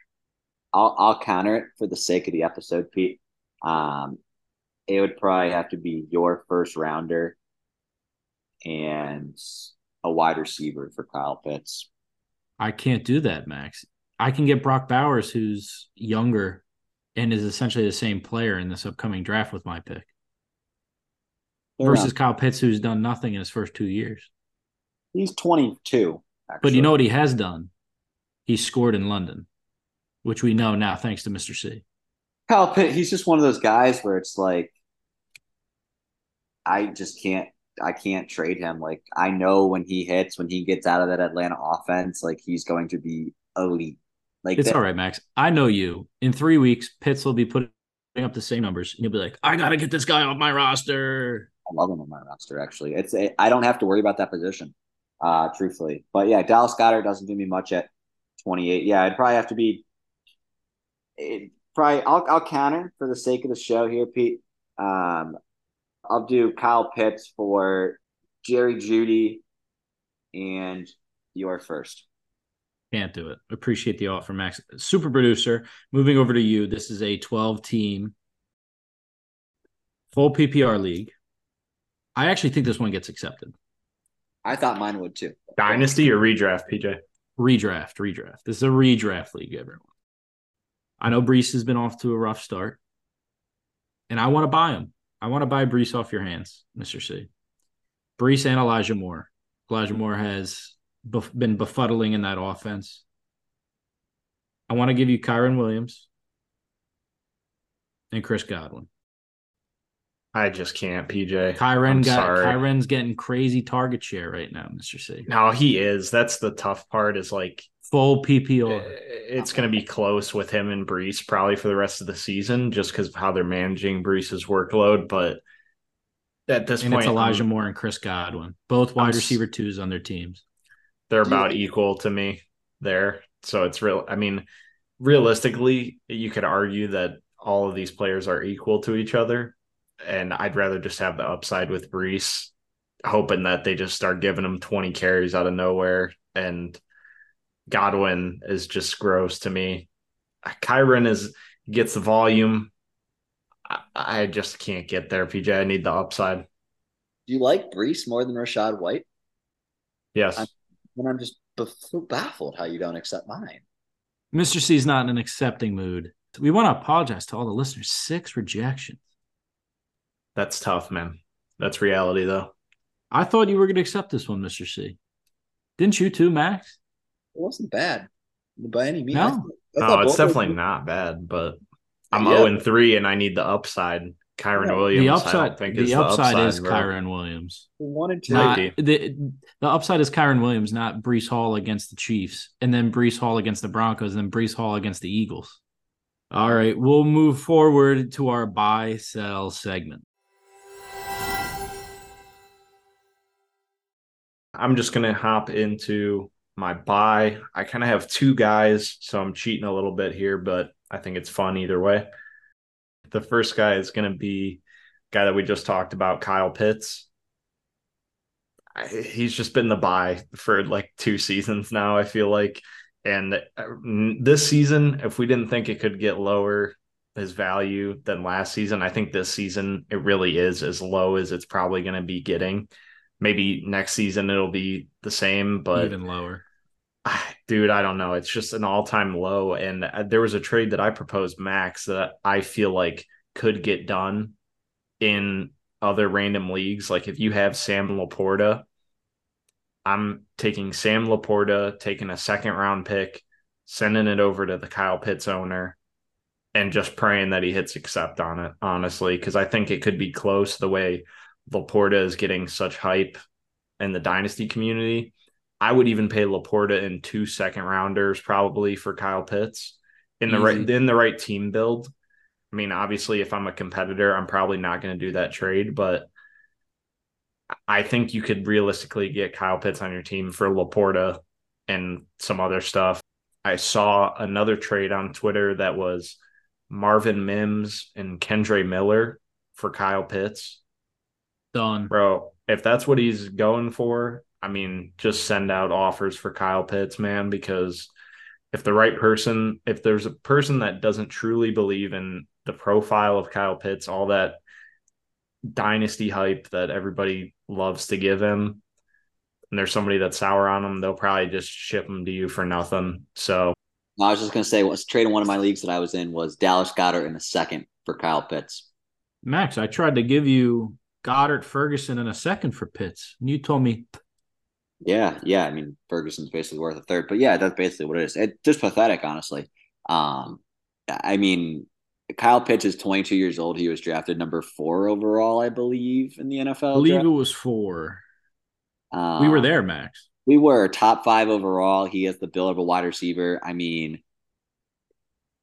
I'll I'll counter it for the sake of the episode, Pete. Um, it would probably have to be your first rounder and a wide receiver for Kyle Pitts. I can't do that, Max. I can get Brock Bowers, who's younger and is essentially the same player in this upcoming draft with my pick. Fair versus enough. Kyle Pitts, who's done nothing in his first two years. He's 22. Actually. But you know what he has done? He scored in London, which we know now thanks to Mr. C. Kyle Pitt, he's just one of those guys where it's like, I just can't I can't trade him. Like I know when he hits, when he gets out of that Atlanta offense, like he's going to be elite. Like it's that, all right, Max. I know you. In three weeks, Pitts will be putting up the same numbers, and you'll be like, "I gotta get this guy off my roster." I love him on my roster. Actually, it's I don't have to worry about that position, uh, truthfully. But yeah, Dallas Goedert doesn't do me much at 28. Yeah, I'd probably have to be. It, probably, I'll I'll counter for the sake of the show here, Pete. Um, I'll do Kyle Pitts for Jerry Jeudy, and your first. Can't do it. Appreciate the offer, Max. Super producer. Moving over to you. This is a 12 team full PPR league. I actually think this one gets accepted. I thought mine would too. Dynasty or redraft, PJ? Redraft, redraft. This is a redraft league, everyone. I know Breece has been off to a rough start, and I want to buy him. I want to buy Breece off your hands, Mr. C. Breece and Elijah Moore. Elijah Moore has bef- been befuddling in that offense. I want to give you Kyren Williams and Chris Godwin. I just can't, PJ. Kyren I'm got sorry. Kyren's getting crazy target share right now, Mr. C. No, he is. That's the tough part. Is like full PPR. It's going to be close with him and Breece probably for the rest of the season, just because of how they're managing Breece's workload. But at this and point, it's Elijah I'm, Moore and Chris Godwin, both wide I'm, receiver twos on their teams. They're about yeah. equal to me there. So it's real. I mean, realistically, you could argue that all of these players are equal to each other, and I'd rather just have the upside with Breece, hoping that they just start giving him 20 carries out of nowhere and Godwin is just gross to me. Kyren is gets the volume. I, I just can't get there, PJ. I need the upside. Do you like Breece more than Rachaad White? Yes. I'm, and I'm just baffled how you don't accept mine. Mr. C is not in an accepting mood. We want to apologize to all the listeners. Six rejections. That's tough, man. That's reality, though. I thought you were going to accept this one, Mr. C. Didn't you too, Max? it wasn't bad by any means. No, I I it's definitely not bad, but uh, I'm yeah. 0 and 3 and I need the upside. Kyren yeah. Williams. The upside, I the, the upside, upside, is bro. Kyren Williams. One and two. Not, the, the upside is Kyren Williams, not Breece Hall against the Chiefs, and then Breece Hall against the Broncos, and then Breece Hall against the Eagles. All right, we'll move forward to our buy sell segment. I'm just going to hop into my buy. I kind of have two guys, so I'm cheating a little bit here, but I think it's fun either way. The first guy is going to be guy that we just talked about, Kyle Pitts. I, he's just been the buy for like two seasons now, I feel like. And uh, this season, if we didn't think it could get lower, his value than last season, I think this season it really is as low as it's probably going to be getting. Maybe next season it'll be the same, but even lower. Dude, I don't know. It's just an all-time low, and uh, there was a trade that I proposed, Max, that I feel like could get done in other random leagues. Like if you have Sam LaPorta, I'm taking Sam LaPorta, taking a second round pick, sending it over to the Kyle Pitts owner, and just praying that he hits accept on it, honestly, because I think it could be close the way LaPorta is getting such hype in the dynasty community. I would even pay LaPorta in two second rounders probably for Kyle Pitts in the Easy. right in the right team build. I mean, obviously, if I'm a competitor, I'm probably not going to do that trade, but I think you could realistically get Kyle Pitts on your team for LaPorta and some other stuff. I saw another trade on Twitter that was Marvin Mims and Kendre Miller for Kyle Pitts. Done. Bro, if that's what he's going for, I mean, just send out offers for Kyle Pitts, man, because if the right person, if there's a person that doesn't truly believe in the profile of Kyle Pitts, all that dynasty hype that everybody loves to give him, and there's somebody that's sour on him, they'll probably just ship him to you for nothing. So I was just gonna say, was trading one of my leagues that I was in was Dallas Goedert in a second for Kyle Pitts. Max, I tried to give you Goedert, Ferguson and a second for Pitts, and you told me. Yeah, yeah. I mean, Ferguson's basically worth a third, but yeah, that's basically what it is. It's just pathetic, honestly. Um, I mean, Kyle Pitts is 22 years old. He was drafted number four overall, I believe, in the NFL. I believe draft. it was four. Um, we were there, Max. We were top five overall. He has the bill of a wide receiver. I mean,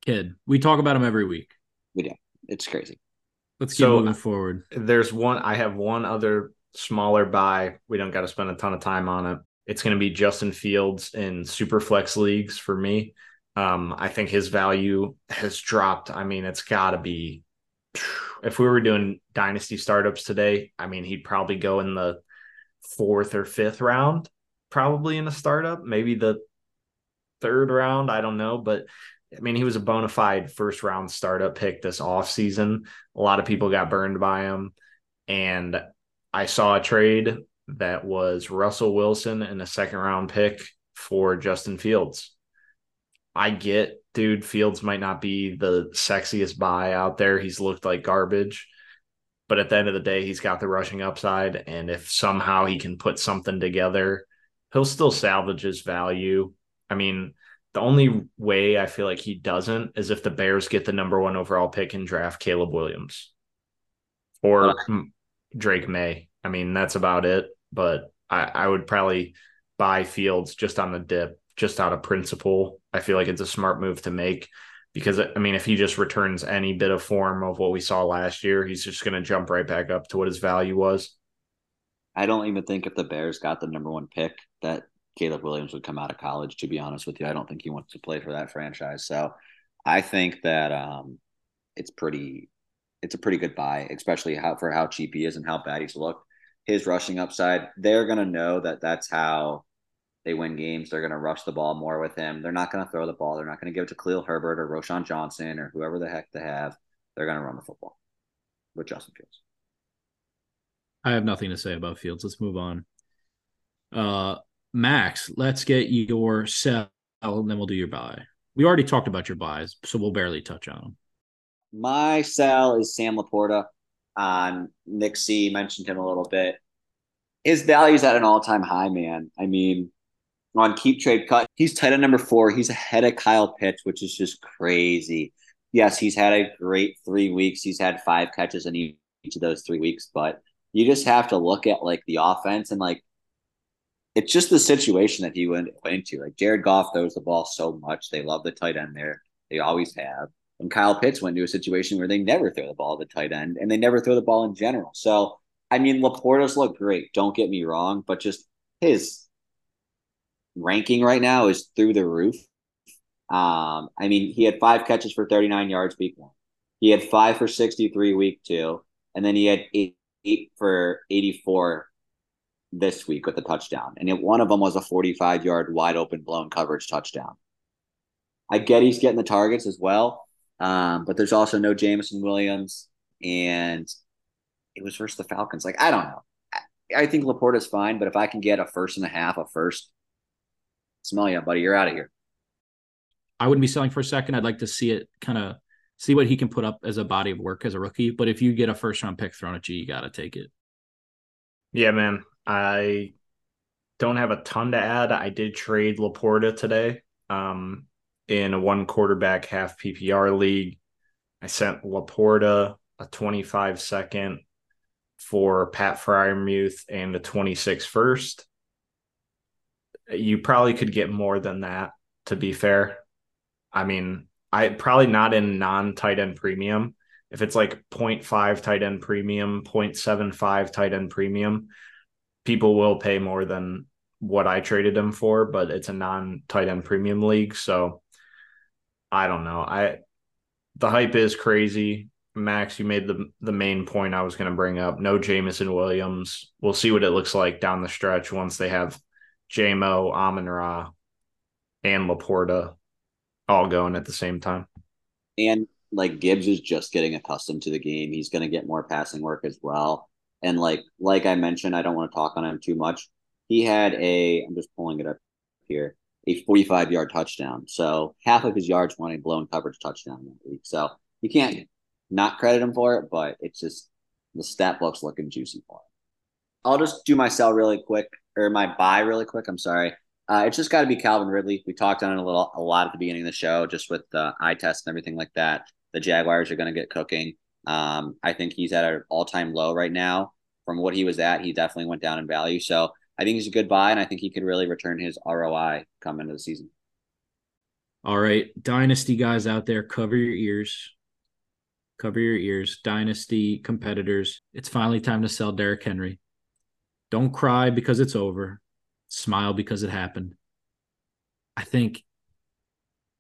Kid, we talk about him every week. we do. It's crazy. Let's keep So- moving forward. there's one I have one other smaller buy. We don't got to spend a ton of time on it. It's going to be Justin Fields in super flex leagues for me. Um, I think his value has dropped. I mean, it's got to be if we were doing dynasty startups today, I mean, he'd probably go in the fourth or fifth round, probably in a startup, maybe the third round. I don't know, but I mean, he was a bona fide first round startup pick this offseason. A lot of people got burned by him. And I saw a trade that was Russell Wilson and a second round pick for Justin Fields. I get, dude, Fields might not be the sexiest buy out there. He's looked like garbage. But at the end of the day, he's got the rushing upside. And if somehow he can put something together, he'll still salvage his value. I mean, the only way I feel like he doesn't is if the Bears get the number one overall pick and draft Caleb Williams or Uh. Drake Maye. I mean, that's about it. But I, I would probably buy Fields just on the dip, just out of principle. I feel like it's a smart move to make because, I mean, if he just returns any bit of form of what we saw last year, he's just going to jump right back up to what his value was. I don't even think if the Bears got the number one pick that Caleb Williams would come out of college. To be honest with you, I don't think he wants to play for that franchise. So I think that um, it's pretty, it's a pretty good buy, especially how for how cheap he is and how bad he's looked. His rushing upside, they're gonna know that that's how they win games. They're gonna rush the ball more with him. They're not gonna throw the ball. They're not gonna give it to Khalil Herbert or Roschon Johnson or whoever the heck they have. They're gonna run the football with Justin Fields. I have nothing to say about Fields. Let's move on. Uh, Max, let's get your sell, and then we'll do your buy. We already talked about your buys, so we'll barely touch on them. My sell is Sam LaPorta. Um, Nick C mentioned him a little bit. His value's at an all-time high, man. I mean, on keep trade cut, he's tight end number four. He's ahead of Kyle Pitts, which is just crazy. Yes, he's had a great three weeks. He's had five catches in each of those three weeks, but you just have to look at like the offense and like it's just the situation that he went, went into. Like Jared Goff throws the ball so much. They love the tight end there. They always have. And Kyle Pitts went into a situation where they never throw the ball at the tight end and they never throw the ball in general. So, I mean, LaPorta's look great. Don't get me wrong, but just his ranking right now is through the roof. Um, I mean, he had five catches for 39 yards week one. He had five for 63 week two. And then he had eight, eight for 84 this week with a touchdown. And it, one of them was a 45 yard wide open blown coverage touchdown. I get he's getting the targets as well. Um, but there's also no Jameson Williams, and it was versus the Falcons. Like, I don't know. I, I think LaPorta's fine, but if I can get a first and a half, a first, smell you, buddy, you're out of here. I wouldn't be selling for a second. I'd like to see it kind of see what he can put up as a body of work as a rookie. But if you get a first round pick thrown at you, you got to take it. Yeah, man. I don't have a ton to add. I did trade LaPorta today um, in a one quarterback half PPR league. I sent LaPorta a 25 second for Pat Freiermuth and a 26 first. You probably could get more than that, to be fair. I mean, I probably not in non tight end premium. If it's like 0.5 tight end premium, 0.75 tight end premium, people will pay more than what I traded him for, but it's a non tight end premium league. So I don't know. I the hype is crazy. Max, you made the the main point I was going to bring up. No Jameson Williams. We'll see what it looks like down the stretch once they have JMO, Amon Ra, and LaPorta all going at the same time. And like Gibbs is just getting accustomed to the game. He's going to get more passing work as well. And like like I mentioned, I don't want to talk on him too much. He had a I'm just pulling it up here a 45 yard touchdown. So half of his yards went a blown coverage touchdown that week. So you can't not credit him for it, but it's just the stat book's looking juicy for him. I'll just do my sell really quick or my buy really quick. I'm sorry. Uh, it's just got to be Calvin Ridley. We talked on it a little, a lot at the beginning of the show, just with the eye test and everything like that. The Jaguars are going to get cooking. Um, I think he's at an all time low right now. From what he was at, he definitely went down in value. So I think he's a good buy, and I think he could really return his ROI come into the season. All right, dynasty guys out there, cover your ears. Cover your ears, dynasty competitors. It's finally time to sell Derrick Henry. Don't cry because it's over. Smile because it happened. I think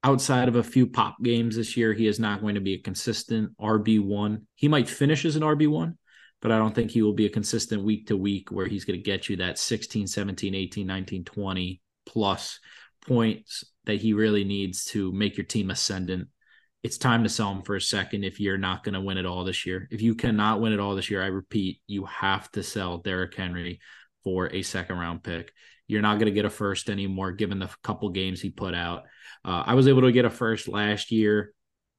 outside of a few pop games this year, he is not going to be a consistent RB1. He might finish as an RB1, but I don't think he will be a consistent week to week where he's going to get you that 16, 17, 18, 19, 20 plus points that he really needs to make your team ascendant. It's time to sell him for a second if you're not going to win it all this year. If you cannot win it all this year, I repeat, you have to sell Derrick Henry for a second round pick. You're not going to get a first anymore given the couple games he put out. Uh, I was able to get a first last year.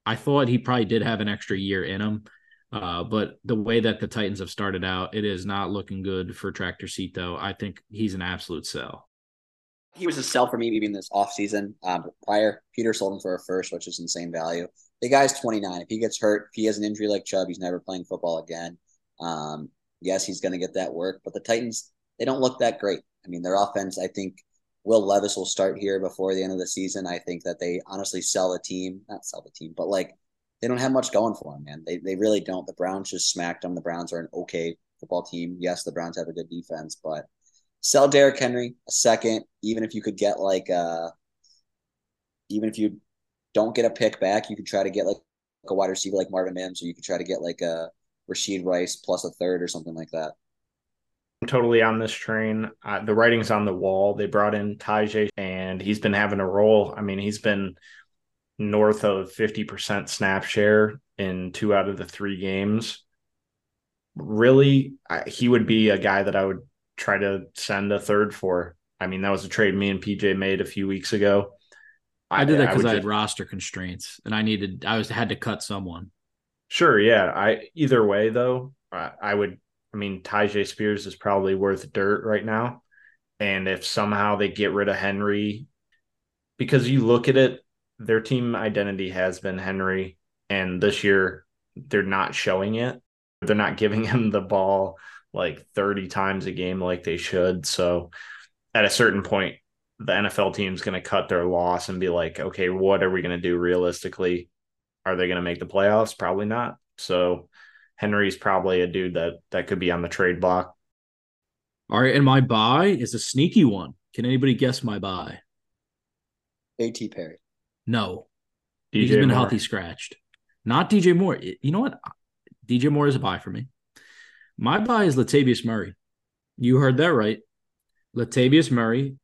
I thought he probably did have an extra year in him. Uh, but the way that the Titans have started out, it is not looking good for Tractor Cito. I think he's an absolute sell. He was a sell for me even this offseason. Um, prior, Peter sold him for a first, which is insane value. The guy's 29. If he gets hurt, if he has an injury like Chubb, he's never playing football again. Um, yes, he's going to get that work, but the Titans, they don't look that great. I mean, their offense, I think Will Levis will start here before the end of the season. I think that they honestly sell the team, not sell the team, but like they don't have much going for them, man. They they really don't. The Browns just smacked them. The Browns are an okay football team. Yes, the Browns have a good defense, but sell Derrick Henry a second, even if you could get like uh even if you don't get a pick back, you could try to get like a wide receiver like Marvin Mims, or you could try to get like a Rashee Rice plus a third or something like that. I'm totally on this train. Uh, the writing's on the wall. They brought in Tyjae, and he's been having a role. I mean, he's been north of 50% snap share in two out of the three games. Really, he would be a guy that I would try to send a third for. I mean, that was a trade me and PJ made a few weeks ago. I, did that because I, I, had just, roster constraints and I needed, I was had to cut someone. Sure, yeah. I either way though, I, I would. I mean, Tyjae Spears is probably worth dirt right now, and if somehow they get rid of Henry, because you look at it, their team identity has been Henry, and this year they're not showing it. They're not giving [laughs] him the ball like 30 times a game like they should. So at a certain point, the NFL team's going to cut their loss and be like, okay, what are we going to do realistically? Are they going to make the playoffs? Probably not. So Henry's probably a dude that that could be on the trade block. All right, and my buy is a sneaky one. Can anybody guess my buy? A.T. Perry. No. DJ He's been Moore. healthy scratched. Not DJ Moore. You know what? DJ Moore is a buy for me. My buy is Latavius Murray. You heard that right. Latavius Murray.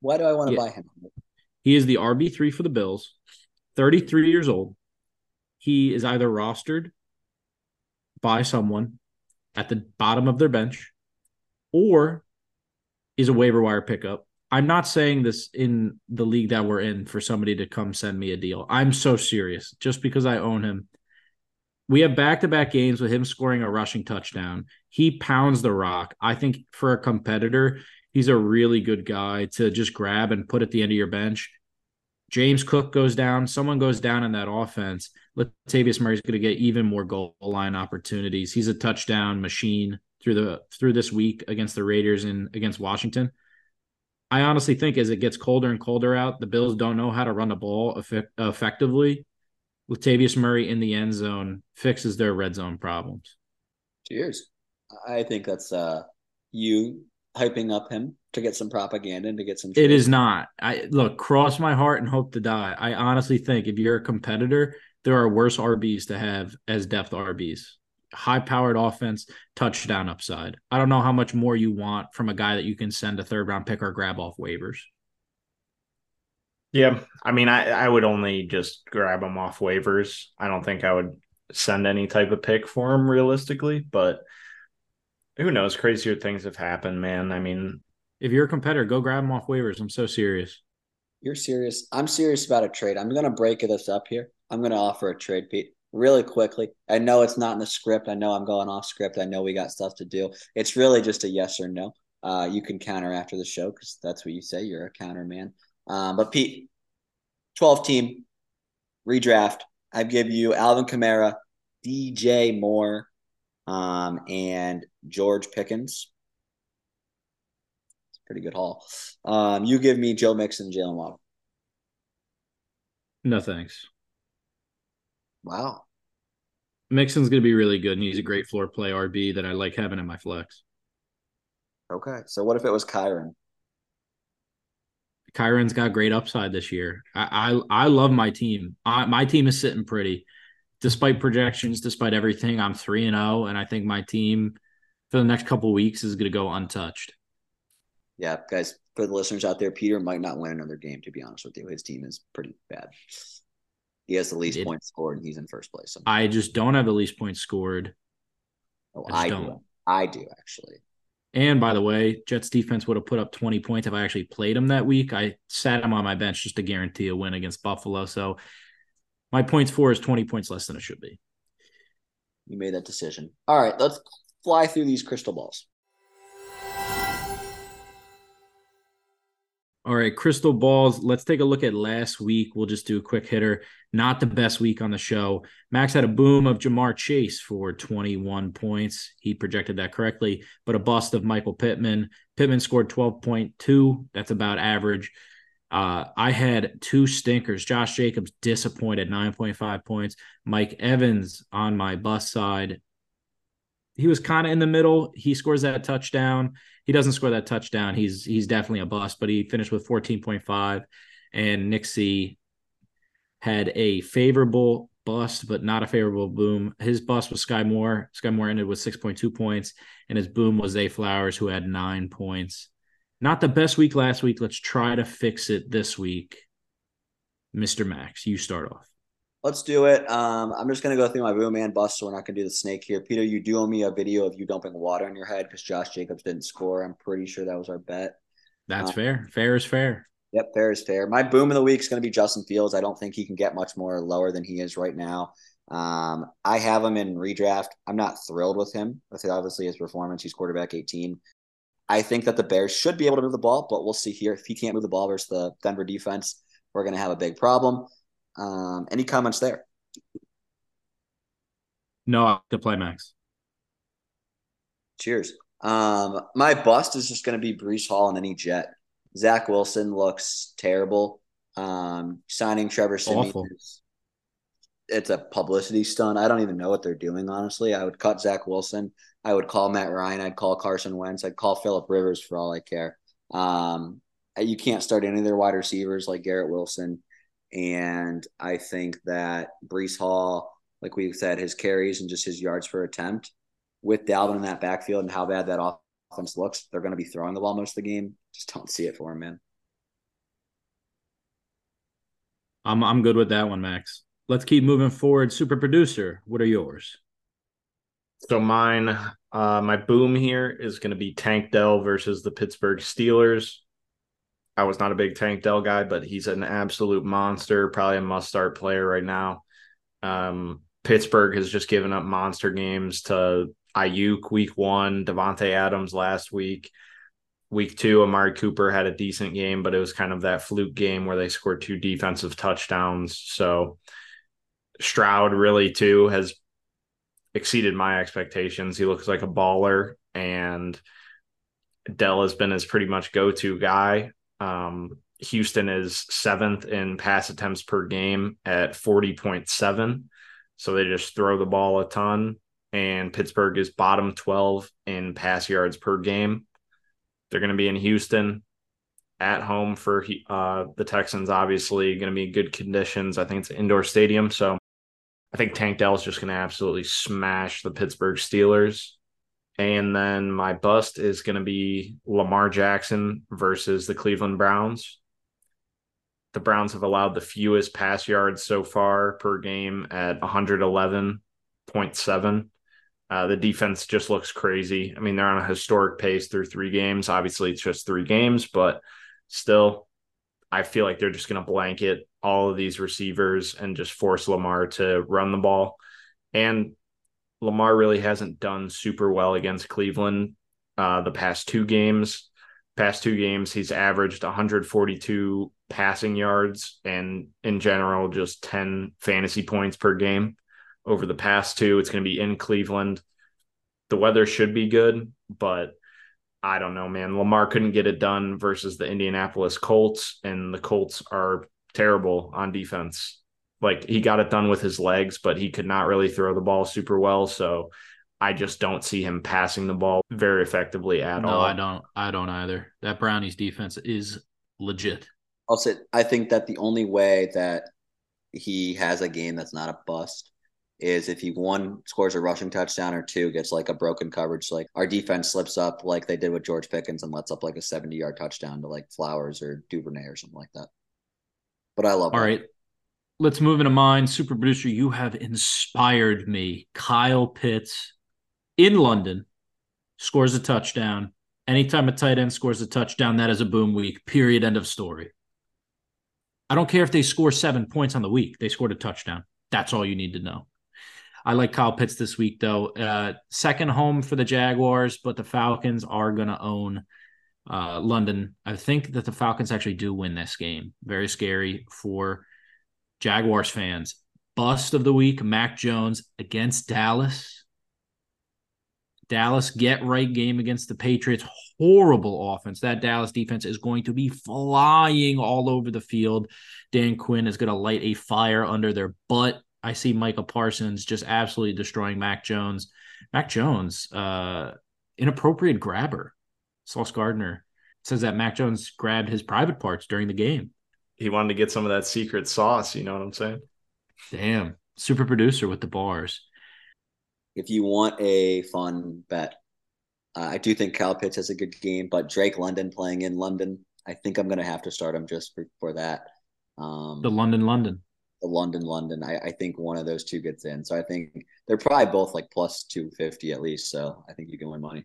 Why do I want to yeah. buy him? He is the RB3 for the Bills, 33 years old. He is either rostered by someone at the bottom of their bench or is a waiver wire pickup I'm not saying this in the league that we're in for somebody to come send me a deal. I'm so serious just because I own him. We have back to back games with him scoring a rushing touchdown. He pounds the rock. I think for a competitor, he's a really good guy to just grab and put at the end of your bench. James Cook goes down, someone goes down in that offense. Latavius Murray's going to get even more goal line opportunities. He's a touchdown machine through the through this week against the Raiders and against Washington. I honestly think as it gets colder and colder out, the Bills don't know how to run the ball effect- effectively. Latavius Murray in the end zone fixes their red zone problems. Cheers. I think that's uh you hyping up him to get some propaganda and to get some. It is not. I look cross my heart and hope to die. I honestly think if you're a competitor, there are worse RBs to have as depth RBs. High powered offense, touchdown upside. I don't know how much more you want from a guy that you can send a third round pick or grab off waivers. Yeah, I mean, I, I would only just grab him off waivers. I don't think I would send any type of pick for him realistically, but who knows? Crazier things have happened, man. I mean, if you're a competitor, go grab him off waivers. I'm so serious. You're serious. I'm serious about a trade. I'm going to break this up here. I'm going to offer a trade, Pete, really quickly. I know it's not in the script. I know I'm going off script. I know we got stuff to do. It's really just a yes or no. Uh, you can counter after the show because that's what you say. You're a counter man. Um, but Pete, 12 team redraft. I give you Alvin Kamara, DJ Moore, um, and George Pickens. Pretty good haul. Um, you give me Joe Mixon, Jaylen Waddle. No thanks. Wow. Mixon's going to be really good, and he's a great floor play RB that I like having in my flex. Okay, so what if it was Kyren? Kyren's got great upside this year. I I, I love my team. I, my team is sitting pretty, despite projections, despite everything. I'm three and zero, oh, and I think my team for the next couple weeks is going to go untouched. Yeah, guys, for the listeners out there, Peter might not win another game. To be honest with you, his team is pretty bad. He has the least it, points scored, and he's in first place. Somehow. I just don't have the least points scored. Oh, I, I do. I do actually. And by the way, Jets defense would have put up 20 points if I actually played him that week. I sat him on my bench just to guarantee a win against Buffalo. So my points for is 20 points less than it should be. You made that decision. All right, let's fly through these crystal balls. All right, crystal balls. Let's take a look at last week. We'll just do a quick hitter. Not the best week on the show. Max had a boom of Ja'Marr Chase for 21 points. He projected that correctly, but a bust of Michael Pittman. Pittman scored 12.2. That's about average. Uh, I had two stinkers. Josh Jacobs disappointed 9.5 points. Mike Evans on my bust side. He was kind of in the middle. He scores that touchdown he doesn't score that touchdown, he's he's definitely a bust. But he finished with 14.5, and C had a favorable bust, but not a favorable boom. His bust was Skyy Moore. Skyy Moore ended with 6.2 points, and his boom was A Flowers, who had nine points. Not the best week last week. Let's try to fix it this week. Mr. Max, you start off. Let's do it. Um, I'm just gonna go through my boom and bust, so we're not gonna do the snake here. Peter, you do owe me a video of you dumping water on your head because Josh Jacobs didn't score. I'm pretty sure that was our bet. That's um, fair. Fair is fair. Yep, fair is fair. My boom of the week is going to be Justin Fields. I don't think he can get much more lower than he is right now. Um, I have him in redraft. I'm not thrilled with him. With obviously his performance, he's quarterback 18. I think that the Bears should be able to move the ball, but we'll see here. If he can't move the ball versus the Denver defense, we're going to have a big problem. Um, any comments there? No, to play max. Cheers. Um, my bust is just going to be Breece Hall and any jet. Zach Wilson looks terrible. Um, signing Trevor Siemian it's a publicity stunt. I don't even know what they're doing, honestly. I would cut Zach Wilson. I would call Matt Ryan. I'd call Carson Wentz. I'd call Philip Rivers for all I care. Um, you can't start any of their wide receivers like Garrett Wilson. And I think that Breece Hall, like we've said, his carries and just his yards per attempt with Dalvin in that backfield and how bad that offense looks, they're going to be throwing the ball most of the game. Just don't see it for him, man. I'm I'm good with that one, Max. Let's keep moving forward. Super producer, what are yours? So mine, uh, my boom here is going to be Tank Dell versus the Pittsburgh Steelers. I was not a big Tank Dell guy, but he's an absolute monster, probably a must start player right now. Um, Pittsburgh has just given up monster games to Aiyuk week one, Davante Adams last week. Week two, Amari Cooper had a decent game, but it was kind of that fluke game where they scored two defensive touchdowns. So Stroud really too has exceeded my expectations. He looks like a baller, and Dell has been his pretty much go to guy. Um, Houston is seventh in pass attempts per game at 40.7. So they just throw the ball a ton. And Pittsburgh is bottom 12 in pass yards per game. They're going to be in Houston at home for uh, the Texans, obviously, going to be in good conditions. I think it's an indoor stadium. So I think Tank Dell is just going to absolutely smash the Pittsburgh Steelers. And then my bust is going to be Lamar Jackson versus the Cleveland Browns. The Browns have allowed the fewest pass yards so far per game at 111.7. Uh, the defense just looks crazy. I mean, they're on a historic pace through three games. Obviously, it's just three games, but still, I feel like they're just going to blanket all of these receivers and just force Lamar to run the ball. And Lamar really hasn't done super well against Cleveland uh, the past two games. Past two games, he's averaged 142 passing yards and in general just 10 fantasy points per game over the past two. It's going to be in Cleveland. The weather should be good, but I don't know, man. Lamar couldn't get it done versus the Indianapolis Colts, and the Colts are terrible on defense. Like he got it done with his legs, but he could not really throw the ball super well. So I just don't see him passing the ball very effectively at no, all. No, I don't. I don't either. That Brownies defense is legit. Also, I think that the only way that he has a game that's not a bust is if he one scores a rushing touchdown or two gets like a broken coverage, like our defense slips up like they did with George Pickens and lets up like a 70 yard touchdown to like Flowers or Duvernay or something like that. But I love All that. right. Let's move into mine. Super producer, you have inspired me. Kyle Pitts in London scores a touchdown. Anytime a tight end scores a touchdown, that is a boom week. Period. End of story. I don't care if they score seven points on the week. They scored a touchdown. That's all you need to know. I like Kyle Pitts this week, though. Uh, second home for the Jaguars, but the Falcons are going to own uh, London. I think that the Falcons actually do win this game. Very scary for Jaguars fans. Bust of the week Mac Jones against Dallas. Dallas get right game against the Patriots. Horrible offense. That Dallas defense is going to be flying all over the field. Dan Quinn is going to light a fire under their butt. I see Micah Parsons just absolutely destroying Mac Jones. Mac Jones, uh, inappropriate grabber. Sauce Gardner says that Mac Jones grabbed his private parts during the game. He wanted to get some of that secret sauce. You know what I'm saying? Damn. Super producer with the bars. If you want a fun bet, uh, I do think Cal Pitts has a good game, but Drake London playing in London, I think I'm going to have to start him just for, for that. Um, the London, London. The London, London. I, I think one of those two gets in. So I think they're probably both like plus 250 at least. So I think you can win money.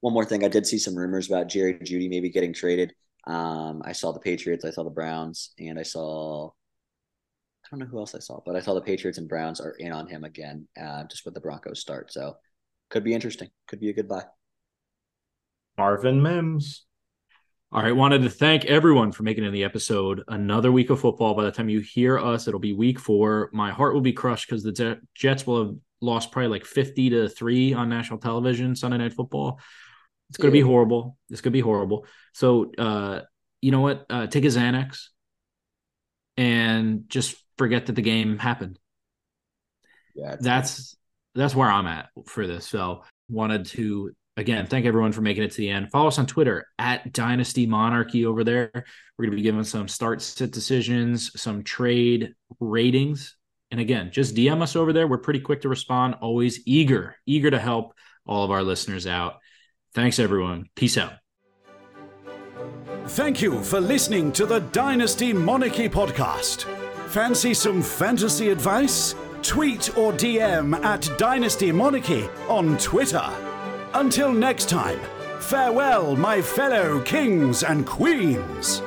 One more thing, I did see some rumors about Jerry Jeudy maybe getting traded. Um, I saw the Patriots, I saw the Browns, and I saw I don't know who else I saw, but I saw the Patriots and Browns are in on him again, uh, just with the Broncos start. So could be interesting. Could be a good buy. Marvin Mims. All right, wanted to thank everyone for making it in the episode. Another week of football. By the time you hear us, it'll be week four. My heart will be crushed because the Jets will have lost probably like 50 to 3 on national television, Sunday Night Football. It's going to be horrible. It's going to be horrible. So, uh, you know what? Uh, take a Xanax and just forget that the game happened. Yeah, that's that's where I'm at for this. So, wanted to again thank everyone for making it to the end. Follow us on Twitter at Dynasty Monarchy over there. We're going to be giving some start sit decisions, some trade ratings, and again, just DM us over there. We're pretty quick to respond. Always eager, eager to help all of our listeners out. Thanks, everyone. Peace out. Thank you for listening to the Dynasty Monarchy podcast. Fancy some fantasy advice? Tweet or DM at Dynasty Monarchy on Twitter. Until next time, farewell, my fellow kings and queens.